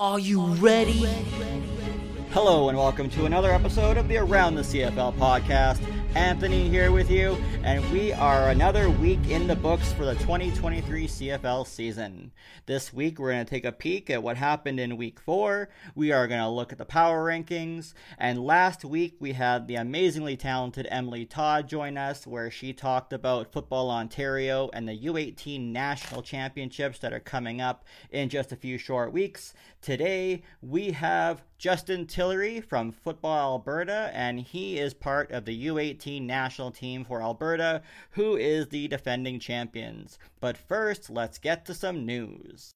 Are you ready? Hello and welcome to another episode of the Around the CFL podcast. Anthony here with you, and we are another week in the books for the 2023 CFL season. This week, we're going to take a peek at what happened in week four. We are going to look at the power rankings, and last week, we had the amazingly talented Emily Todd join us, where she talked about Football Ontario and the U18 national championships that are coming up in just a few short weeks. Today, we have Justin Tillery from Football Alberta, and he is part of the U18 national team for Alberta, who is the defending champions. But first, let's get to some news.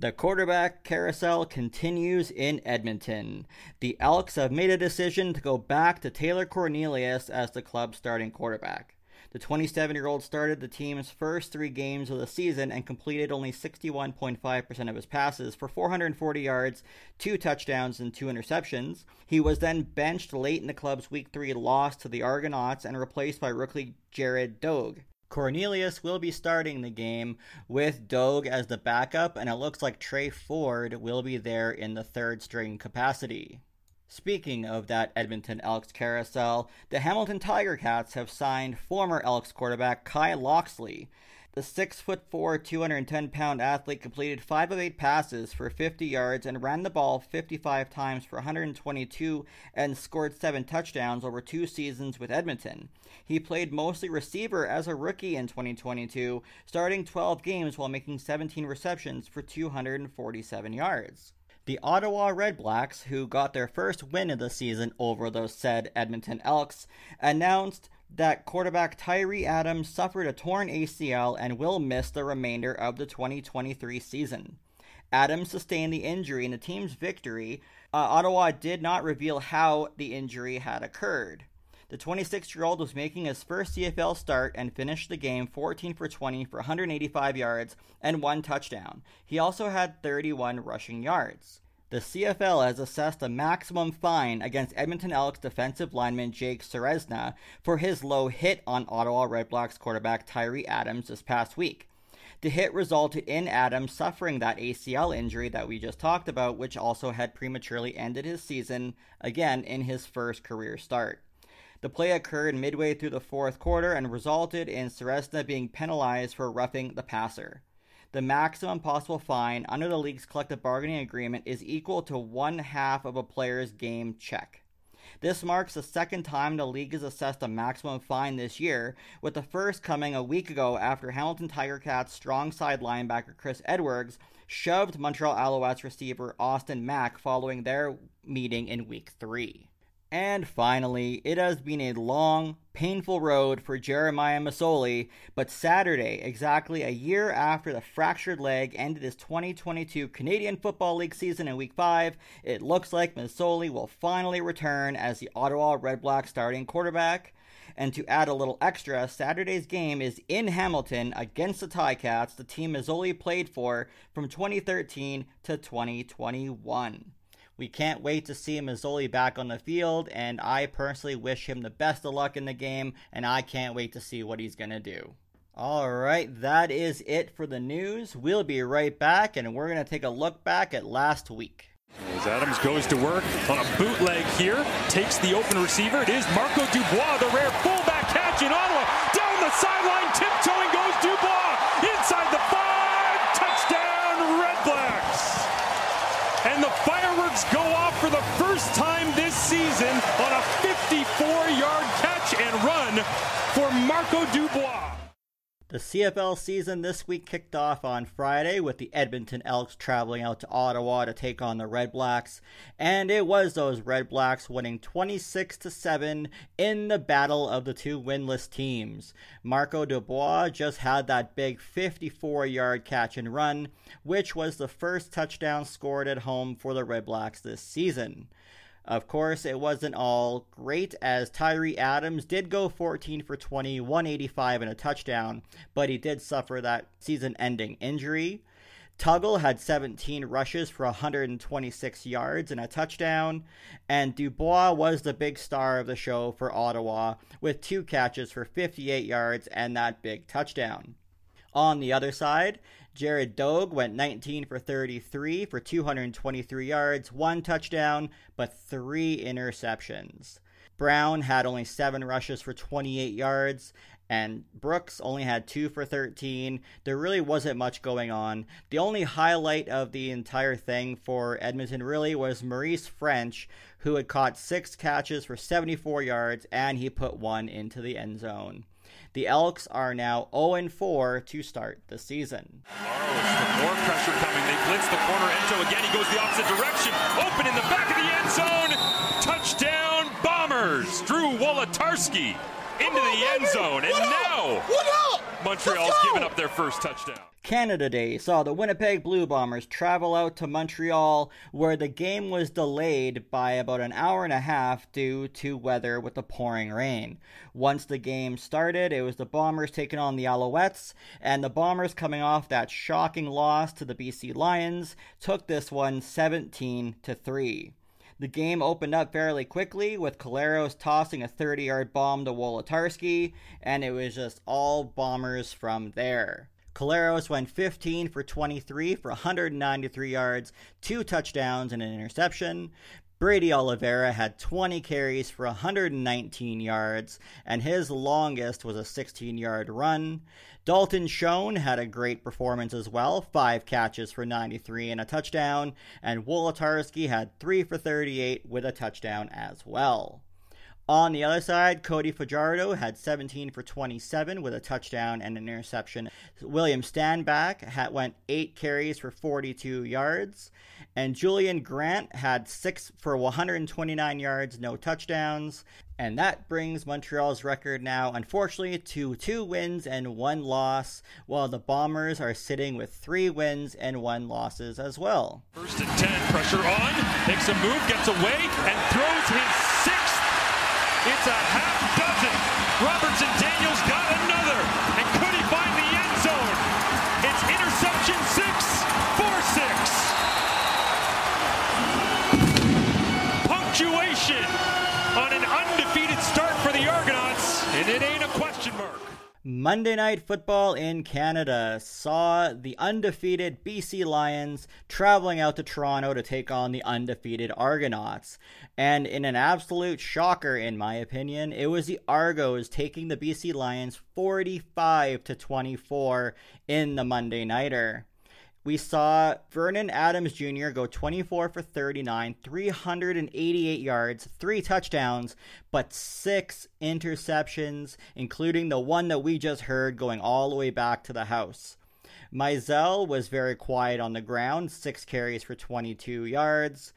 The quarterback carousel continues in Edmonton. The Elks have made a decision to go back to Taylor Cornelius as the club's starting quarterback. The 27 year old started the team's first three games of the season and completed only 61.5% of his passes for 440 yards, two touchdowns, and two interceptions. He was then benched late in the club's Week 3 loss to the Argonauts and replaced by rookie Jared Doeg. Cornelius will be starting the game with Doeg as the backup, and it looks like Trey Ford will be there in the third string capacity. Speaking of that Edmonton Elks carousel, the Hamilton Tiger Cats have signed former Elks quarterback Kai Locksley. The 6'4, 210 pound athlete completed 5 of 8 passes for 50 yards and ran the ball 55 times for 122 and scored 7 touchdowns over two seasons with Edmonton. He played mostly receiver as a rookie in 2022, starting 12 games while making 17 receptions for 247 yards. The Ottawa Redblacks, who got their first win of the season over those said Edmonton Elks, announced that quarterback Tyree Adams suffered a torn ACL and will miss the remainder of the 2023 season. Adams sustained the injury in the team's victory. Uh, Ottawa did not reveal how the injury had occurred. The 26 year old was making his first CFL start and finished the game 14 for 20 for 185 yards and one touchdown. He also had 31 rushing yards. The CFL has assessed a maximum fine against Edmonton Elks defensive lineman Jake Ceresna for his low hit on Ottawa Redblacks quarterback Tyree Adams this past week. The hit resulted in Adams suffering that ACL injury that we just talked about, which also had prematurely ended his season, again in his first career start. The play occurred midway through the fourth quarter and resulted in Ceresna being penalized for roughing the passer. The maximum possible fine under the league's collective bargaining agreement is equal to one half of a player's game check. This marks the second time the league has assessed a maximum fine this year, with the first coming a week ago after Hamilton Tiger Cats strong side linebacker Chris Edwards shoved Montreal Alouettes receiver Austin Mack following their meeting in week three. And finally, it has been a long, painful road for Jeremiah Masoli, but Saturday, exactly a year after the fractured leg ended his 2022 Canadian Football League season in Week 5, it looks like Masoli will finally return as the Ottawa Redblacks starting quarterback. And to add a little extra, Saturday's game is in Hamilton against the Ticats, the team Masoli played for from 2013 to 2021. We can't wait to see Masoli back on the field, and I personally wish him the best of luck in the game, and I can't wait to see what he's going to do. All right, that is it for the news. We'll be right back, and we're going to take a look back at last week. As Adams goes to work on a bootleg here, takes the open receiver. It is Marco Dubois, the rare fullback catch in Ottawa. Down the sideline, tiptoeing goes Dubois. Inside the five, touchdown Red Blacks. And the fireworks go off for the first time this season on a 54-yard catch and run for Dubois. The CFL season this week kicked off on Friday with the Edmonton Elks traveling out to Ottawa to take on the Red Blacks, and it was those Red Blacks winning 26 to 7 in the battle of the two winless teams. Marco Dubois just had that big 54-yard catch and run, which was the first touchdown scored at home for the Red Blacks this season. Of course, it wasn't all great as Tyree Adams did go 14 for 20, 185 and a touchdown, but he did suffer that season ending injury. Tuggle had 17 rushes for 126 yards and a touchdown, and Dubois was the big star of the show for Ottawa with two catches for 58 yards and that big touchdown. On the other side, Jared Doeg went 19 for 33 for 223 yards, one touchdown, but three interceptions. Brown had only seven rushes for 28 yards, and Brooks only had two for 13. There really wasn't much going on. The only highlight of the entire thing for Edmonton really was Maurice French, who had caught six catches for 74 yards and he put one into the end zone. The Elks are now 0 4 to start the season. more pressure coming. They blitz the corner. Ento again. He goes the opposite direction. Open in the back of the end zone. Touchdown, Bombers. Drew Wolitarsky into the end zone. And now Montreal's given up their first touchdown. Canada Day saw the Winnipeg Blue Bombers travel out to Montreal, where the game was delayed by about an hour and a half due to weather with the pouring rain. Once the game started, it was the Bombers taking on the Alouettes, and the Bombers, coming off that shocking loss to the BC Lions, took this one 17 to 3. The game opened up fairly quickly with Collaros tossing a 30 yard bomb to Wolitarsky, and it was just all bombers from there. Collaros went 15 for 23 for 193 yards, two touchdowns, and an interception. Brady Oliveira had 20 carries for 119 yards, and his longest was a 16 yard run. Dalton Schoen had a great performance as well, five catches for 93 and a touchdown, and Wolitarsky had three for 38 with a touchdown as well. On the other side, Cody Fajardo had 17 for 27 with a touchdown and an interception. William Stanback had, went 8 carries for 42 yards. And Julien-Grant had 6 for 129 yards, no touchdowns. And that brings Montreal's record now, unfortunately, to two wins and one loss, while the Bombers are sitting with three wins and one losses as well. First and 10, pressure on, makes a move, gets away, and throws his it's a half dozen. Robertson Daniels Monday Night Football in Canada saw the undefeated BC Lions traveling out to Toronto to take on the undefeated Argonauts. And in an absolute shocker, in my opinion, it was the Argos taking the BC Lions 45 to 24 in the Monday Nighter. We saw Vernon Adams Jr. go 24 for 39, 388 yards, three touchdowns, but six interceptions, including the one that we just heard going all the way back to the house. Mizzell was very quiet on the ground, six carries for 22 yards.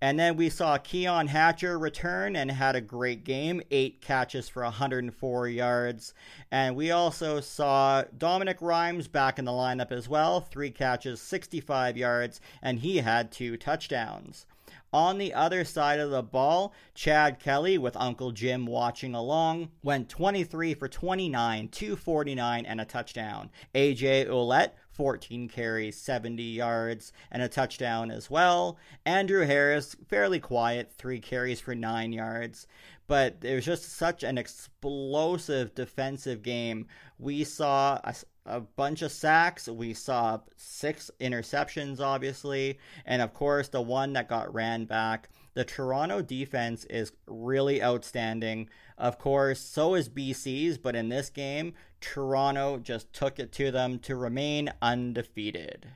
And then we saw Keon Hatcher return and had a great game, eight catches for 104 yards. And we also saw Dominique Rhymes back in the lineup as well, three catches, 65 yards, and he had two touchdowns. On the other side of the ball, Chad Kelly, with Uncle Jim watching along, went 23 for 29, 249, and a touchdown. AJ Ouellette 14 carries, 70 yards, and a touchdown as well. Andrew Harris, fairly quiet, three carries for nine yards. But it was just such an explosive defensive game. We saw a, a bunch of sacks. We saw six interceptions, obviously. And of course, the one that got ran back. The Toronto defense is really outstanding. Of course, so is BC's, but in this game, Toronto just took it to them to remain undefeated.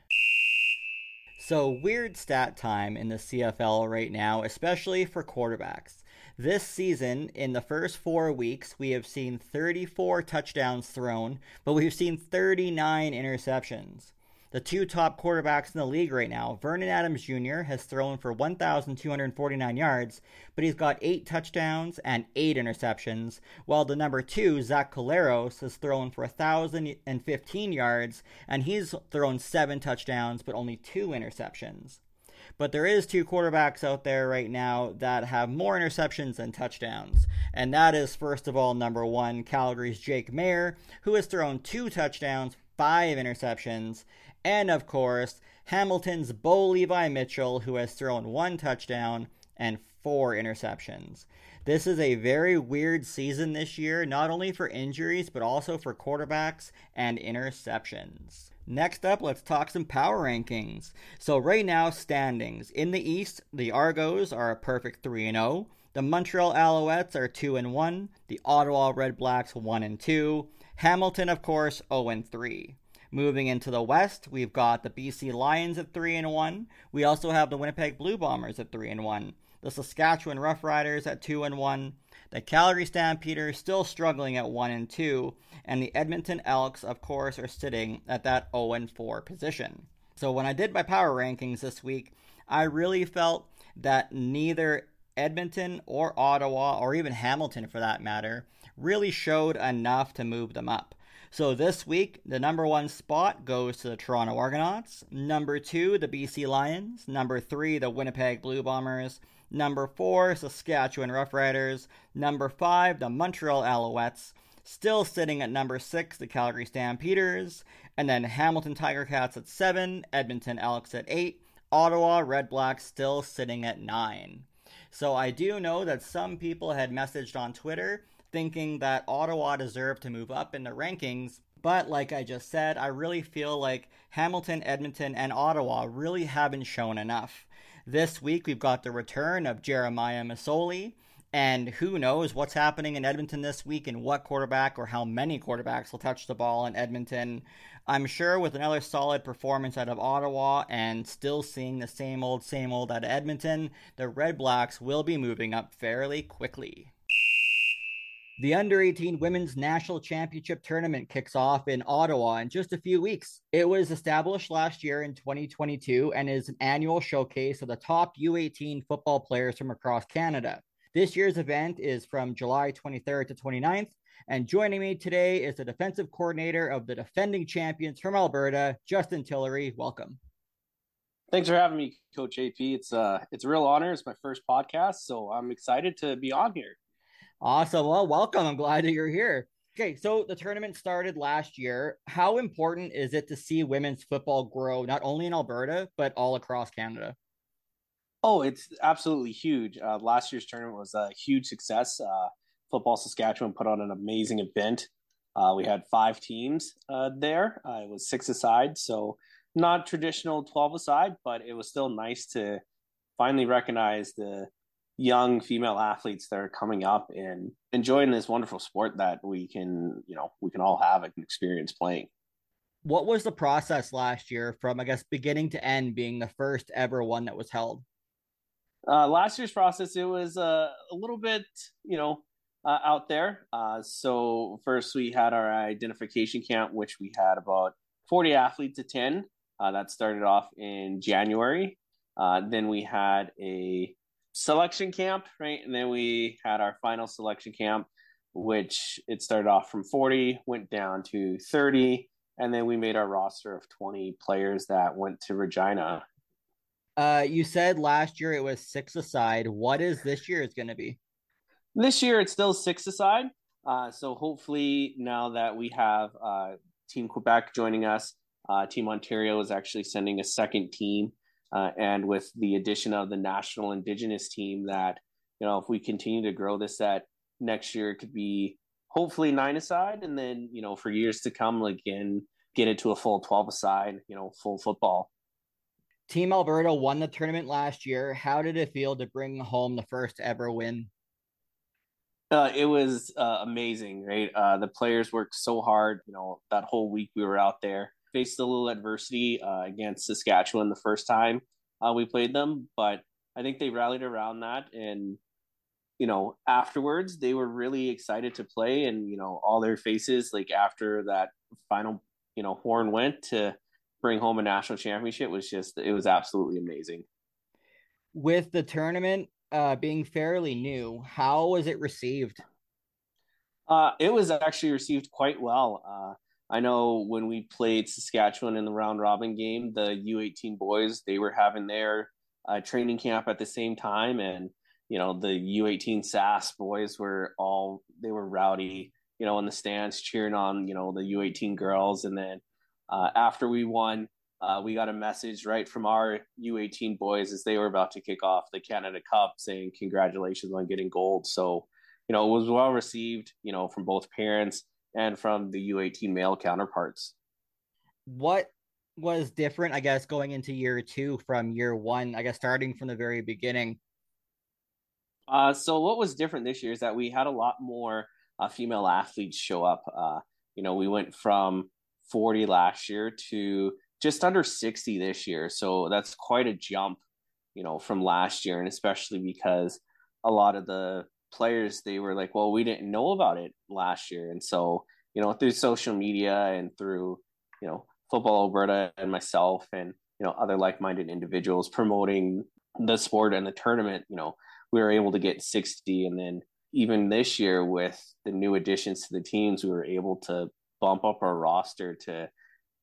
So, weird stat time in the CFL right now, especially for quarterbacks. This season, in the first four weeks, we have seen 34 touchdowns thrown, but we've seen 39 interceptions. The two top quarterbacks in the league right now, Vernon Adams Jr. has thrown for 1,249 yards, but he's got eight touchdowns and eight interceptions, while the number two, Zach Collaros, has thrown for 1,015 yards, and he's thrown seven touchdowns but only two interceptions. But there is two quarterbacks out there right now that have more interceptions than touchdowns. And that is first of all number 1 Calgary's Jake Maier, who has thrown two touchdowns, five interceptions, and of course, Hamilton's Bo Levi Mitchell, who has thrown one touchdown and four interceptions. This is a very weird season this year, not only for injuries, but also for quarterbacks and interceptions. Next up, let's talk some power rankings. So, right now, standings. In the East, the Argos are a perfect 3 0. The Montreal Alouettes are 2 and 1. The Ottawa Red Blacks 1 and 2. Hamilton, of course, 0 and 3. Moving into the West, we've got the BC Lions at 3 and 1. We also have the Winnipeg Blue Bombers at 3 and 1 the Saskatchewan Roughriders at 2 and 1, the Calgary Stampeders still struggling at 1 and 2, and the Edmonton Elks of course are sitting at that 0 and 4 position. So when I did my power rankings this week, I really felt that neither Edmonton or Ottawa or even Hamilton for that matter really showed enough to move them up. So this week, the number one spot goes to the Toronto Argonauts. Number two, the BC Lions. Number three, the Winnipeg Blue Bombers. Number 4, Saskatchewan Roughriders. Number 5, the Montreal Alouettes. Still sitting at number 6, the Calgary Stampeders. And then Hamilton Tiger Cats at 7, Edmonton Elks at 8, Ottawa Red Blacks still sitting at 9. So I do know that some people had messaged on Twitter thinking that Ottawa deserved to move up in the rankings. But like I just said, I really feel like Hamilton, Edmonton, and Ottawa really haven't shown enough. This week, we've got the return of Jeremiah Masoli. And who knows what's happening in Edmonton this week and what quarterback or how many quarterbacks will touch the ball in Edmonton. I'm sure with another solid performance out of Ottawa and still seeing the same old, same old out of Edmonton, the Red Blacks will be moving up fairly quickly. The Under 18 Women's National Championship Tournament kicks off in Ottawa in just a few weeks. It was established last year in 2022 and is an annual showcase of the top U18 football players from across Canada. This year's event is from July 23rd to 29th. And joining me today is the defensive coordinator of the defending champions from Alberta, Justin Tillery. Welcome. Thanks for having me, Coach AP. It's uh it's a real honor. It's my first podcast, so I'm excited to be on here. Awesome. Well, welcome. I'm glad that you're here. Okay, so the tournament started last year. How important is it to see women's football grow not only in Alberta but all across Canada? Oh, it's absolutely huge. Uh, last year's tournament was a huge success. Uh, Football Saskatchewan put on an amazing event. Uh, we had five teams uh, there. Uh, it was six aside, so not traditional twelve aside, but it was still nice to finally recognize the young female athletes that are coming up and enjoying this wonderful sport that we can, you know, we can all have an experience playing. What was the process last year from, I guess, beginning to end being the first ever one that was held? Uh, last year's process, it was uh, a little bit, you know, uh, out there. Uh, so first we had our identification camp, which we had about 40 athletes attend. Uh, that started off in January. Uh, then we had a selection camp, right? And then we had our final selection camp, which it started off from 40, went down to 30, and then we made our roster of 20 players that went to Regina. Uh, you said last year it was six aside. What is this year is going to be? This year it's still six aside. Uh, so hopefully now that we have uh, Team Quebec joining us, uh, Team Ontario is actually sending a second team uh, and with the addition of the national indigenous team that you know if we continue to grow this that next year it could be hopefully nine aside and then you know for years to come again get it to a full 12 aside you know full football. Team alberta won the tournament last year. How did it feel to bring home the first ever win? Uh, it was uh, amazing right? Uh, the players worked so hard you know that whole week we were out there faced a little adversity uh, against Saskatchewan the first time uh, we played them, but I think they rallied around that and you know afterwards they were really excited to play and you know all their faces like after that final you know horn went to bring home a national championship was just it was absolutely amazing. With the tournament uh being fairly new how was it received? Uh it was actually received quite well. Uh I know when we played Saskatchewan in the round robin game, the U18 boys they were having their uh, training camp at the same time, and you know the U18 SAS boys were all they were rowdy, you know, in the stands cheering on you know the U18 girls, and then uh, after we won, uh, we got a message right from our U18 boys as they were about to kick off the Canada Cup saying congratulations on getting gold. So, you know, it was well received, you know, from both parents and from the U18 male counterparts. What was different, I guess, going into year two from year one, I guess, starting from the very beginning? Uh, so, what was different this year is that we had a lot more uh, female athletes show up. Uh, you know, we went from 40 last year to just under 60 this year. So that's quite a jump, you know, from last year. And especially because a lot of the players, they were like, well, we didn't know about it last year. And so, you know, through social media and through, you know, Football Alberta and myself and, you know, other like minded individuals promoting the sport and the tournament, you know, we were able to get 60. And then even this year with the new additions to the teams, we were able to bump up our roster to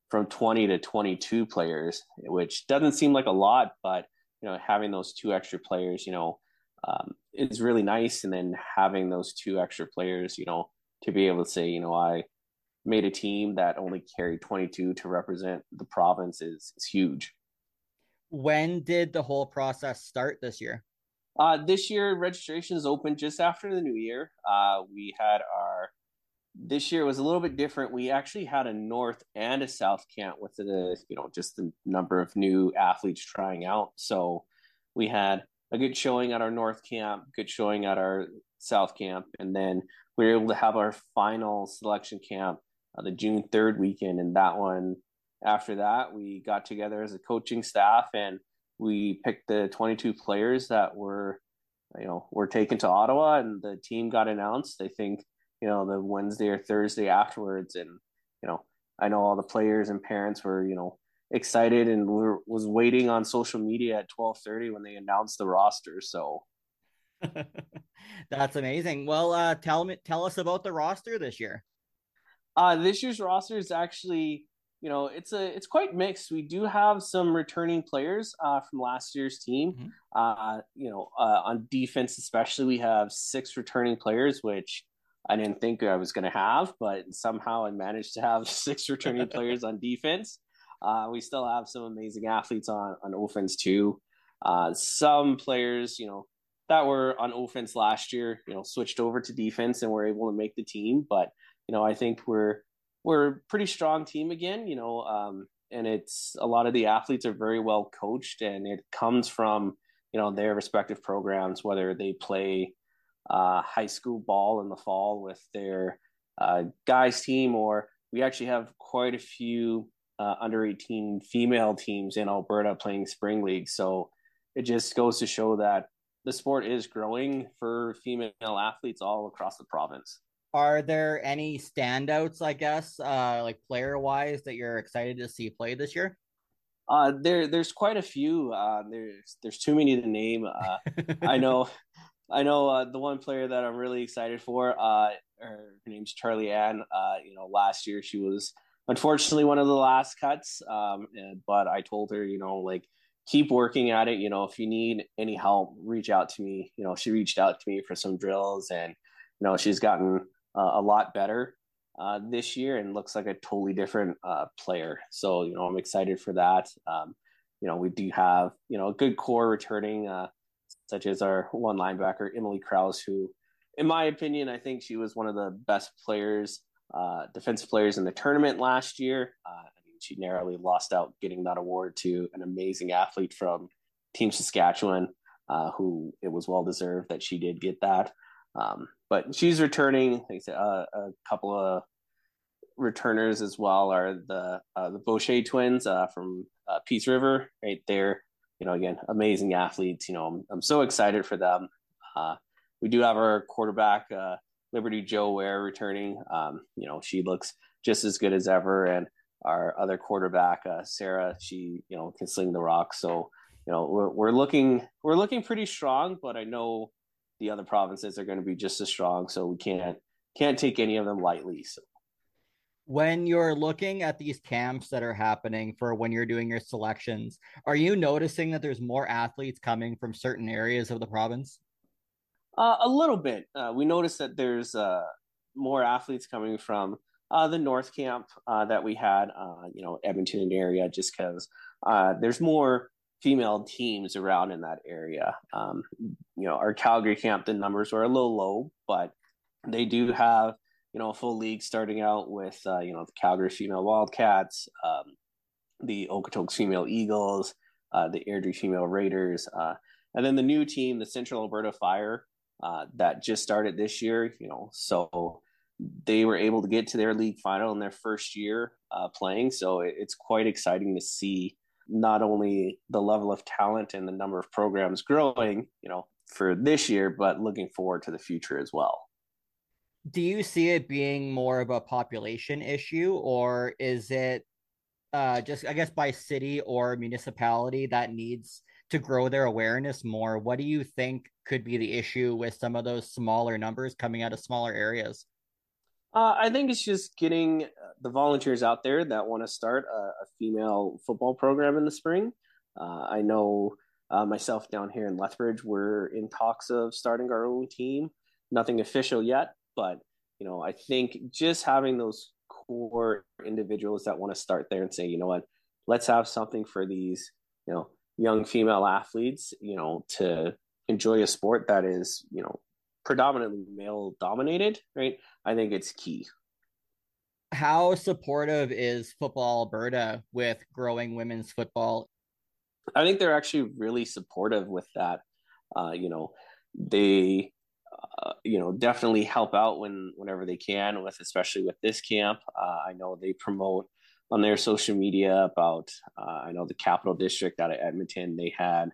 from 20 to 22 players, which doesn't seem like a lot, but you know, having those two extra players, you know, um, is really nice. And then having those two extra players, you know, to be able to say, you know, I made a team that only carried 22 to represent the province is, is huge. When did the whole process start this year? Uh, this year, registration is open just after the new year. Uh, we had our this year was a little bit different. We actually had a north and a south camp with the you know just the number of new athletes trying out. So we had a good showing at our north camp, good showing at our south camp, and then we were able to have our final selection camp uh, the June third weekend. And that one, after that, we got together as a coaching staff and we picked the 22 players that were you know were taken to Ottawa, and the team got announced. I think you know, the Wednesday or Thursday afterwards. And, you know, I know all the players and parents were, you know, excited and were, was waiting on social media at 1230 when they announced the roster. So that's amazing. Well, uh, tell me, tell us about the roster this year. Uh, this year's roster is actually, you know, it's a, it's quite mixed. We do have some returning players, uh, from last year's team. Mm-hmm. Uh, you know, uh, on defense, especially we have six returning players, which, I didn't think I was going to have, but somehow I managed to have six returning players on defense. Uh, we still have some amazing athletes on on offense too. Uh, some players, you know, that were on offense last year, you know, switched over to defense and were able to make the team. But you know, I think we're we're a pretty strong team again. You know, um, and it's a lot of the athletes are very well coached, and it comes from you know their respective programs, whether they play uh, high school ball in the fall with their uh, guys team, or we actually have quite a few uh, under 18 female teams in Alberta playing spring league. So it just goes to show that the sport is growing for female athletes all across the province. Are there any standouts, I guess, uh, like player wise, that you're excited to see play this year? Uh, there, there's quite a few. Uh, there's, there's too many to name. Uh, I know, I know uh, the one player that I'm really excited for. Uh, her, her name's Charlie Ann. Uh, you know, last year she was unfortunately one of the last cuts. Um, and, but I told her, you know, like keep working at it. You know, if you need any help, reach out to me. You know, she reached out to me for some drills, and you know, she's gotten uh, a lot better uh, this year and looks like a totally different uh, player. So you know, I'm excited for that. Um, you know, we do have you know a good core returning. Uh, such as our one linebacker, Emily Kraus, who, in my opinion, I think she was one of the best players, uh, defensive players in the tournament last year. Uh, I mean, she narrowly lost out getting that award to an amazing athlete from Team Saskatchewan, uh, who it was well deserved that she did get that. Um, but she's returning. Like I said, uh, a couple of returners as well are the uh, the Boucher twins from Peace River, right there you know, again, amazing athletes. You know, I'm, I'm so excited for them. We do have our quarterback, Liberty Joe Ware, returning. Um, you know, she looks just as good as ever, and our other quarterback, uh, Sarah, she you know can sling the rock. So you know, we're we're looking we're looking pretty strong, but I know the other provinces are going to be just as strong. So we can't can't take any of them lightly. So when you're looking at these camps that are happening for when you're doing your selections, are you noticing that there's more athletes coming from certain areas of the province? Uh, a little bit. Uh, we noticed that there's uh, more athletes coming from uh, the North Camp uh, that we had, uh, you know, Edmonton area, just because there's more female teams around in that area. Um, you know, our Calgary camp, the numbers were a little low, but they do have, you know, a full league starting out with, you know, the Calgary female Wildcats, um, the Okotoks female Eagles, the Airdrie female Raiders, and then the new team, the Central Alberta Fire, that just started this year. You know, so they were able to get to their league final in their first year uh, playing. So it's quite exciting to see not only the level of talent and the number of programs growing, you know, for this year, but looking forward to the future as well. Do you see it being more of a population issue, or is it uh, just, I guess, by city or municipality that needs to grow their awareness more? What do you think could be the issue with some of those smaller numbers coming out of smaller areas? Uh, I think it's just getting the volunteers out there that want to start a, a, female football program in the spring. Uh, I know uh, myself down here in Lethbridge, we're in talks of starting our own team. Nothing official yet, but you know, I think just having those core individuals that want to start there and say, you know what, let's have something for these, you know, young female athletes, you know, to enjoy a sport that is, you know, predominantly male dominated, right? I think it's key. How supportive is Football Alberta with growing women's football? I think they're actually really supportive with that. Uh, you know, they uh, you know definitely help out when whenever they can with especially with this camp uh, i know they promote on their social media about uh, i know the capital district out of edmonton they had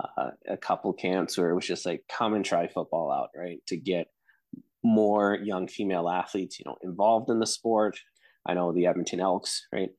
uh, a couple camps where it was just like come and try football out, right? To get more young female athletes, you know, involved in the sport. I know the Edmonton Elks, right?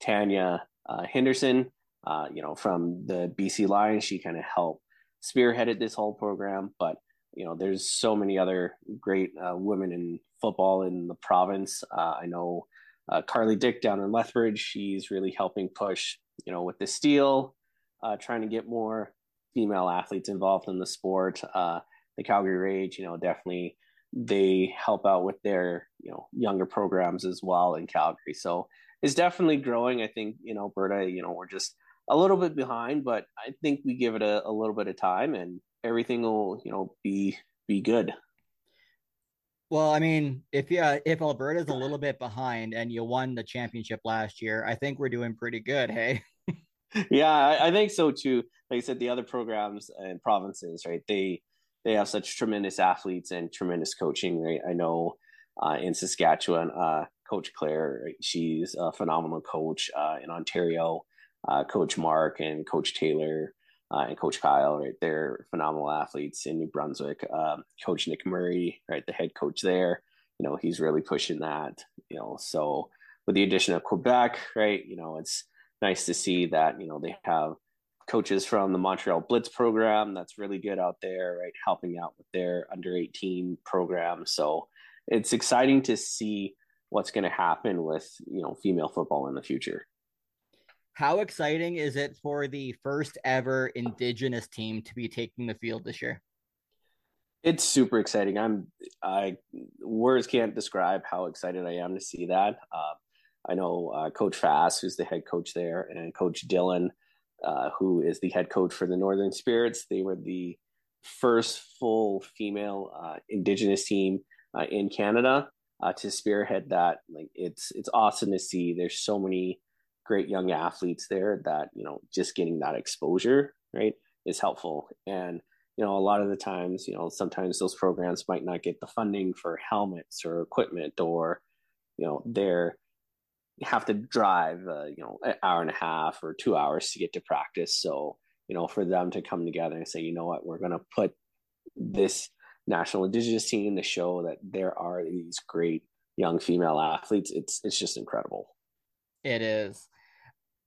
Tanya uh, Henderson, uh, you know, from the BC Lions, she kind of helped spearheaded this whole program. But you know, there's so many other great uh, women in football in the province. Uh, I know uh, Carly Dick down in Lethbridge, she's really helping push, you know, with the steel, uh, trying to get more female athletes involved in the sport. Uh, the Calgary Rage, you know, definitely they help out with their you know younger programs as well in Calgary. So it's definitely growing. I think in Alberta, you know, we're just a little bit behind, but I think we give it a, a little bit of time and everything will you know be be good. Well, I mean, if yeah, if Alberta's a little bit behind and you won the championship last year, I think we're doing pretty good. Hey. yeah, I, I, think so too. Like I said, the other programs and provinces, right? They they have such tremendous athletes and tremendous coaching. Right? I know uh, in Saskatchewan, uh, Coach Claire, right? she's a phenomenal coach. Uh, in Ontario, uh, Coach Mark and Coach Taylor uh, and Coach Kyle, right? They're phenomenal athletes. In New Brunswick, um, Coach Nick Murray, right? The head coach there, you know, he's really pushing that. You know, so with the addition of Quebec, right? You know, it's nice to see that you know they have coaches from the Montreal Blitz program that's really good out there, right? Helping out with their under 18 program. So it's exciting to see what's going to happen with, you know, female football in the future. How exciting is it for the first ever indigenous team to be taking the field this year? It's super exciting. I'm I words can't describe how excited I am to see that. Uh, I know uh, Coach Fass, who's the head coach there, and Coach Dylan, uh, who is the head coach for the Northern Spirits. They were the first full female uh, Indigenous team uh, in Canada uh, to spearhead that. Like it's it's awesome to see. There's so many great young athletes there that you know just getting that exposure right is helpful and you know a lot of the times you know sometimes those programs might not get the funding for helmets or equipment or you know they're have to drive, uh, you know, an hour and a half or two hours to get to practice. So, you know, for them to come together and say, you know what, we're going to put this national indigenous team to show that there are these great young female athletes. It's it's just incredible. It is.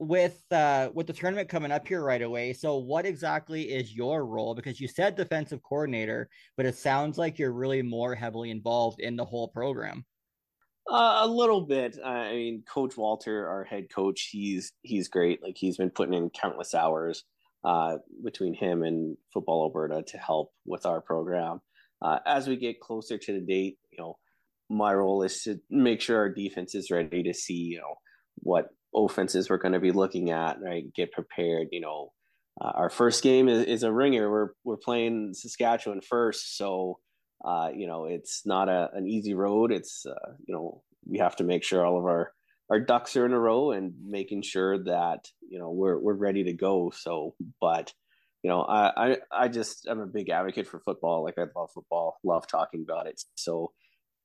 With uh with the tournament coming up here right away, so what exactly is your role? Because you said defensive coordinator, but it sounds like you're really more heavily involved in the whole program. Uh, a little bit. I mean, Coach Walter, our head coach, he's he's great. Like he's been putting in countless hours uh, between him and Football Alberta to help with our program. Uh, as we get closer to the date, you know, my role is to make sure our defense is ready to see, you know, what offenses we're going to be looking at, right? Get prepared. You know, uh, our first game is, is, a ringer. We're we're playing Saskatchewan first, so uh, you know it's not a, an easy road. It's uh, you know we have to make sure all of our our ducks are in a row and making sure that you know we're we're ready to go. So, but you know, I I, I just I'm a big advocate for football. Like I love football, love talking about it. So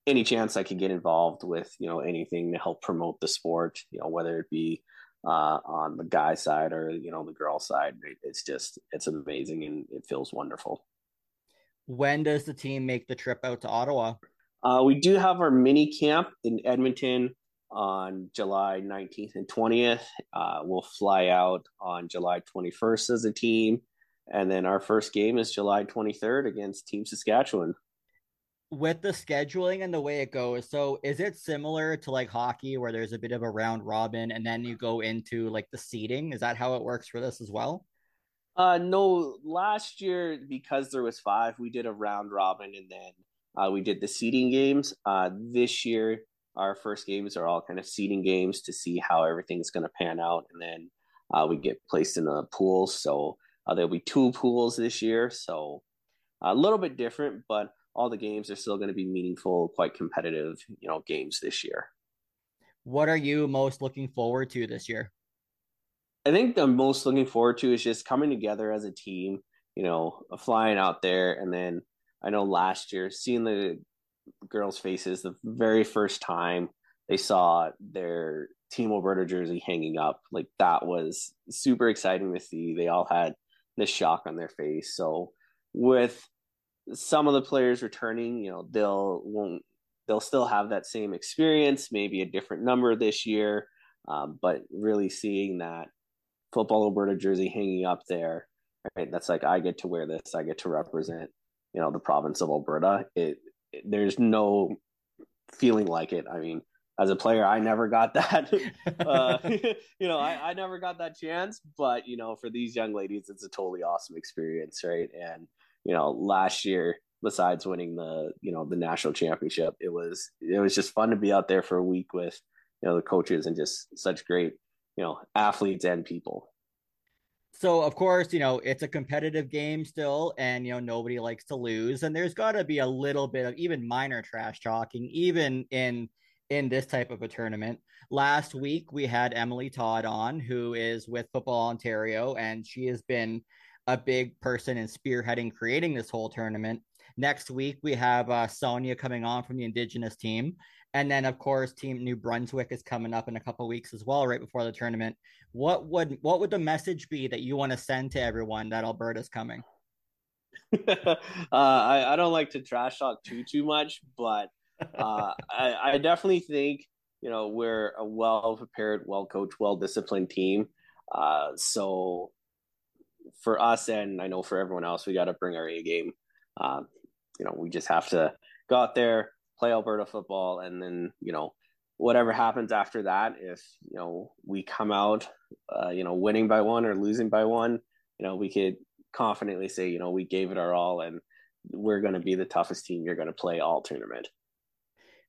any chance I could get involved with, you know, anything to help promote the sport, you know, whether it be uh, on the guy side or you know the girl side, it's just it's amazing and it feels wonderful. When does the team make the trip out to Ottawa? Uh, we do have our mini camp in Edmonton on July 19th and 20th. Uh, we'll fly out on July 21st as a team. And then our first game is July 23rd against Team Saskatchewan with the scheduling and the way it goes, so is it similar to like hockey where there's a bit of a round robin and then you go into like the seeding? Is that how it works for this as well? Uh no, last year because there was five, we did a round robin and then uh, we did the seeding games. Uh, this year, our first games are all kind of seeding games to see how everything's going to pan out, and then uh, we get placed in the pools. So uh, there'll be two pools this year, so a little bit different, but all the games are still going to be meaningful, quite competitive, you know, games this year. What are you most looking forward to this year? I think the most looking forward to is just coming together as a team, you know, flying out there. And then I know last year, seeing the girls' faces the very first time they saw their Team Alberta jersey hanging up, like that was super exciting to see. They all had this shock on their face. So, with some of the players returning, you know, they'll won't they'll still have that same experience, maybe a different number this year, um, but really seeing that football Alberta jersey hanging up there, right? That's like I get to wear this, I get to represent, you know, the province of Alberta. It, it there's no feeling like it. I mean, as a player, I never got that. uh, you know, I, I never got that chance. But you know, for these young ladies, it's a totally awesome experience, right? And you know, last year, besides winning the, you know, the national championship, it was it was just fun to be out there for a week with, you know, the coaches and just such great, you know, athletes and people. So of course, you know, it's a competitive game still, and you know, nobody likes to lose. And there's gotta be a little bit of even minor trash talking, even in in this type of a tournament. Last week we had Emily Todd on, who is with Football Ontario, and she has been a big person in spearheading creating this whole tournament. Next week, we have uh, Sonia coming on from the Indigenous team. And then, of course, Team New Brunswick is coming up in a couple weeks as well, right before the tournament. What would what would the message be that you want to send to everyone that Alberta's coming? uh, I, I don't like to trash talk too too much, but uh, I, I definitely think you know we're a well prepared, well coached, well disciplined team. Uh, so for us and I know for everyone else, we got to bring our A game. Um, you know, we just have to go out there, play Alberta football, and then you know whatever happens after that. If you know we come out, uh, you know, winning by one or losing by one, you know, we could confidently say, you know, we gave it our all, and we're going to be the toughest team you're going to play all tournament.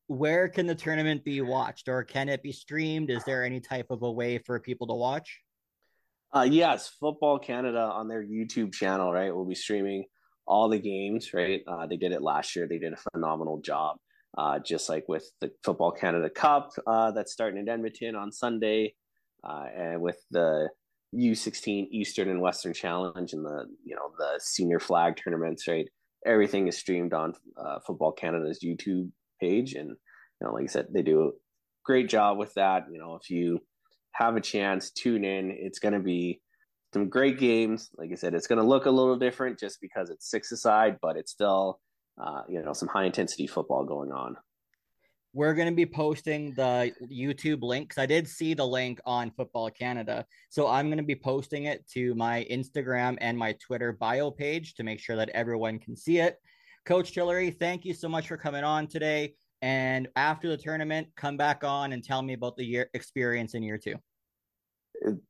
Where can the tournament be watched, or can it be streamed? Is there any type of a way for people to watch? Uh, yes, Football Canada on their YouTube channel, right, We'll be streaming all the games, right? Uh, they did it last year. They did a phenomenal job. Uh, just like with the Football Canada Cup uh, that's starting in Edmonton on Sunday, uh, and with the U16 Eastern and Western Challenge and the you know the senior flag tournaments, right? Everything is streamed on uh, Football Canada's YouTube page, and you know, like I said, they do a great job with that. You know, if you have a chance, tune in. It's going to be some great games. Like I said, it's going to look a little different just because it's six aside, but it's still, uh, you know, some high intensity football going on. We're going to be posting the YouTube link because I did see the link on Football Canada. So I'm going to be posting it to my Instagram and my Twitter bio page to make sure that everyone can see it. Coach Tillery, thank you so much for coming on today. And after the tournament, come back on and tell me about the year experience in year two.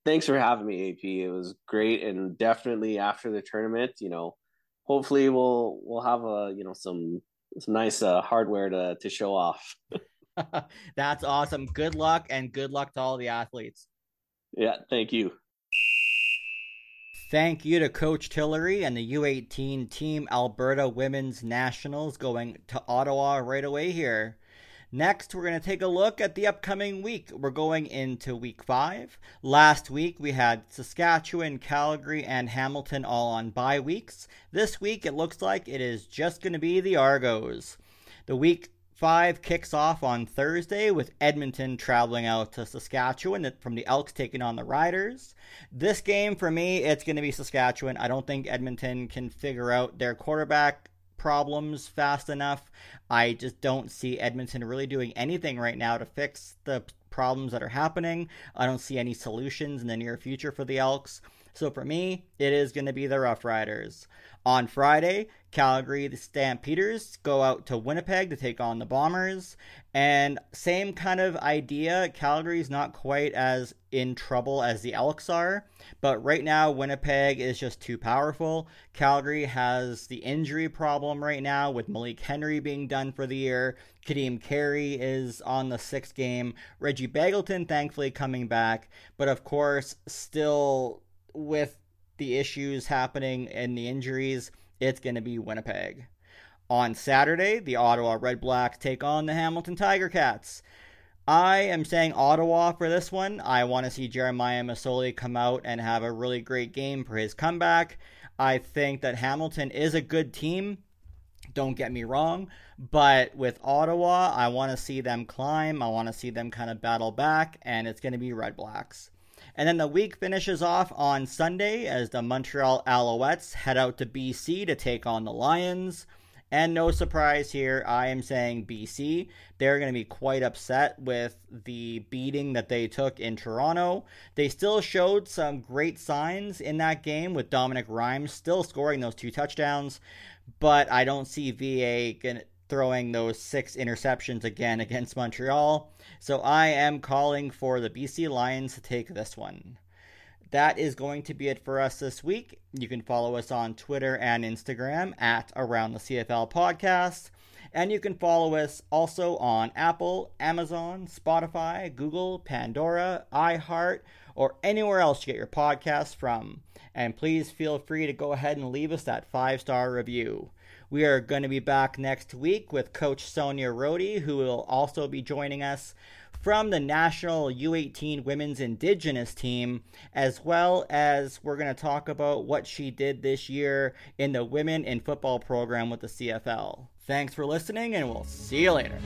Thanks for having me, AP. It was great, and definitely after the tournament, you know, hopefully we'll we'll have a you know some it's nice uh, hardware to to show off. That's awesome. Good luck and good luck to all the athletes. Yeah, thank you. Thank you to Coach Tillery and the U18 Team Alberta Women's Nationals going to Ottawa right away here. Next, we're going to take a look at the upcoming week. We're going into week five. Last week, we had Saskatchewan, Calgary, and Hamilton all on bye weeks. This week, it looks like it is just going to be the Argos. The week five kicks off on Thursday with Edmonton traveling out to Saskatchewan from the Elks taking on the Riders. This game, for me, it's going to be Saskatchewan. I don't think Edmonton can figure out their quarterback problems fast enough. I just don't see Edmonton really doing anything right now to fix the problems that are happening. I don't see any solutions in the near future for the Elks. So for me, it is going to be the Rough Riders. On Friday, Calgary, the Stampeders go out to Winnipeg to take on the Bombers. And same kind of idea. Calgary's not quite as in trouble as the Elks are. But right now, Winnipeg is just too powerful. Calgary has the injury problem right now with Malik Henry being done for the year. Ka'Deem Carey is on the sixth game. Reggie Begelton, thankfully, coming back. But of course, still with the issues happening and the injuries, it's going to be Winnipeg. On Saturday, the Ottawa Red Blacks take on the Hamilton Tiger Cats. I am saying Ottawa for this one. I want to see Jeremiah Masoli come out and have a really great game for his comeback. I think that Hamilton is a good team. Don't get me wrong. But with Ottawa, I want to see them climb. I want to see them kind of battle back, and it's going to be Red Blacks. And then the week finishes off on Sunday as the Montreal Alouettes head out to BC to take on the Lions. And no surprise here, I am saying BC. They're going to be quite upset with the beating that they took in Toronto. They still showed some great signs in that game with Dominique Rhymes still scoring those two touchdowns, but I don't see VA throwing those six interceptions again against Montreal. So I am calling for the BC Lions to take this one. That is going to be it for us this week. You can follow us on Twitter and Instagram at Around the CFL Podcast. And you can follow us also on Apple, Amazon, Spotify, Google, Pandora, iHeart, or anywhere else you get your podcasts from. And please feel free to go ahead and leave us that five star review. We are going to be back next week with Coach Sonia Rody, who will also be joining us from the National U18 Women's Indigenous Team, as well as we're going to talk about what she did this year in the Women in Football program with the CFL. Thanks for listening, and we'll see you later.